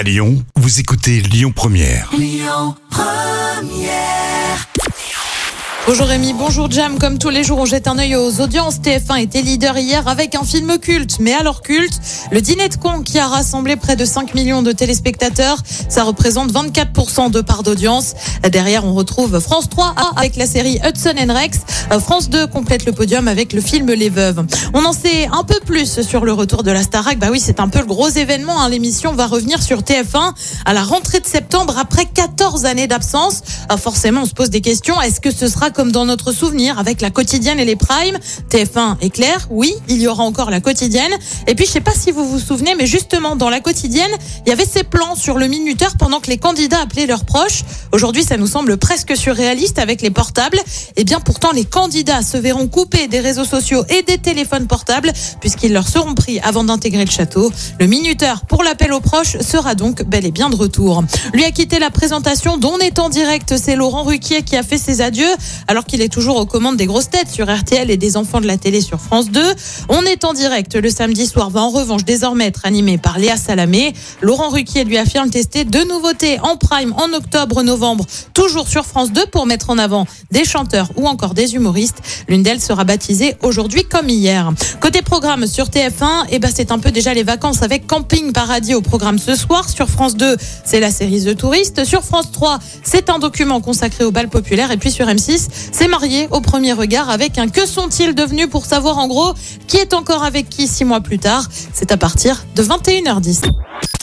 À Lyon, vous écoutez Lyon Première. Bonjour Rémi, bonjour Jam. Comme tous les jours, on jette un œil aux audiences. TF1 était leader hier avec un film culte, mais alors culte, le dîner de con qui a rassemblé près de 5 millions de téléspectateurs. Ça représente 24% de part d'audience. Derrière, on retrouve France 3 avec la série Hudson and Rex. France 2 complète le podium avec le film Les Veuves. On en sait un peu plus sur le retour de la Starac. Bah oui, c'est un peu le gros événement. Hein. L'émission va revenir sur TF1 à la rentrée de septembre après 14 années d'absence. Ah, forcément, on se pose des questions. Est-ce que ce sera comme dans notre souvenir avec la quotidienne et les primes? TF1 est clair, oui, il y aura encore la quotidienne. Et puis, je sais pas si vous vous souvenez, mais justement, dans la quotidienne, il y avait ces plans sur le minuteur pendant que les candidats appelaient leurs proches. Aujourd'hui, ça nous semble presque surréaliste avec les portables. Et bien, pourtant, les candidats se verront couper des réseaux sociaux et des téléphones portables puisqu'ils leur seront pris avant d'intégrer le château. Le minuteur pour l'appel aux proches sera donc bel et bien de retour. Lui a quitté la présentation dont on est en direct. C'est Laurent Ruquier qui a fait ses adieux alors qu'il est toujours aux commandes des grosses têtes sur RTL et des enfants de la télé sur France 2. On est en direct le samedi soir va en revanche désormais être animé par Léa Salamé. Laurent Ruquier lui affirme tester deux nouveautés en prime en octobre-novembre, toujours sur France 2 pour mettre en avant des chanteurs ou encore des humoristes. L'une d'elles sera baptisée aujourd'hui comme hier. Côté programme sur TF1, eh ben c'est un peu déjà les vacances avec Camping Paradis au programme ce soir. Sur France 2, c'est la série The Tourist. Sur France 3, c'est un document consacré au bal populaire. Et puis sur M6, c'est marié au premier regard avec un que sont-ils devenus pour savoir en gros qui est encore avec qui six mois plus tard. C'est à partir de 21h10.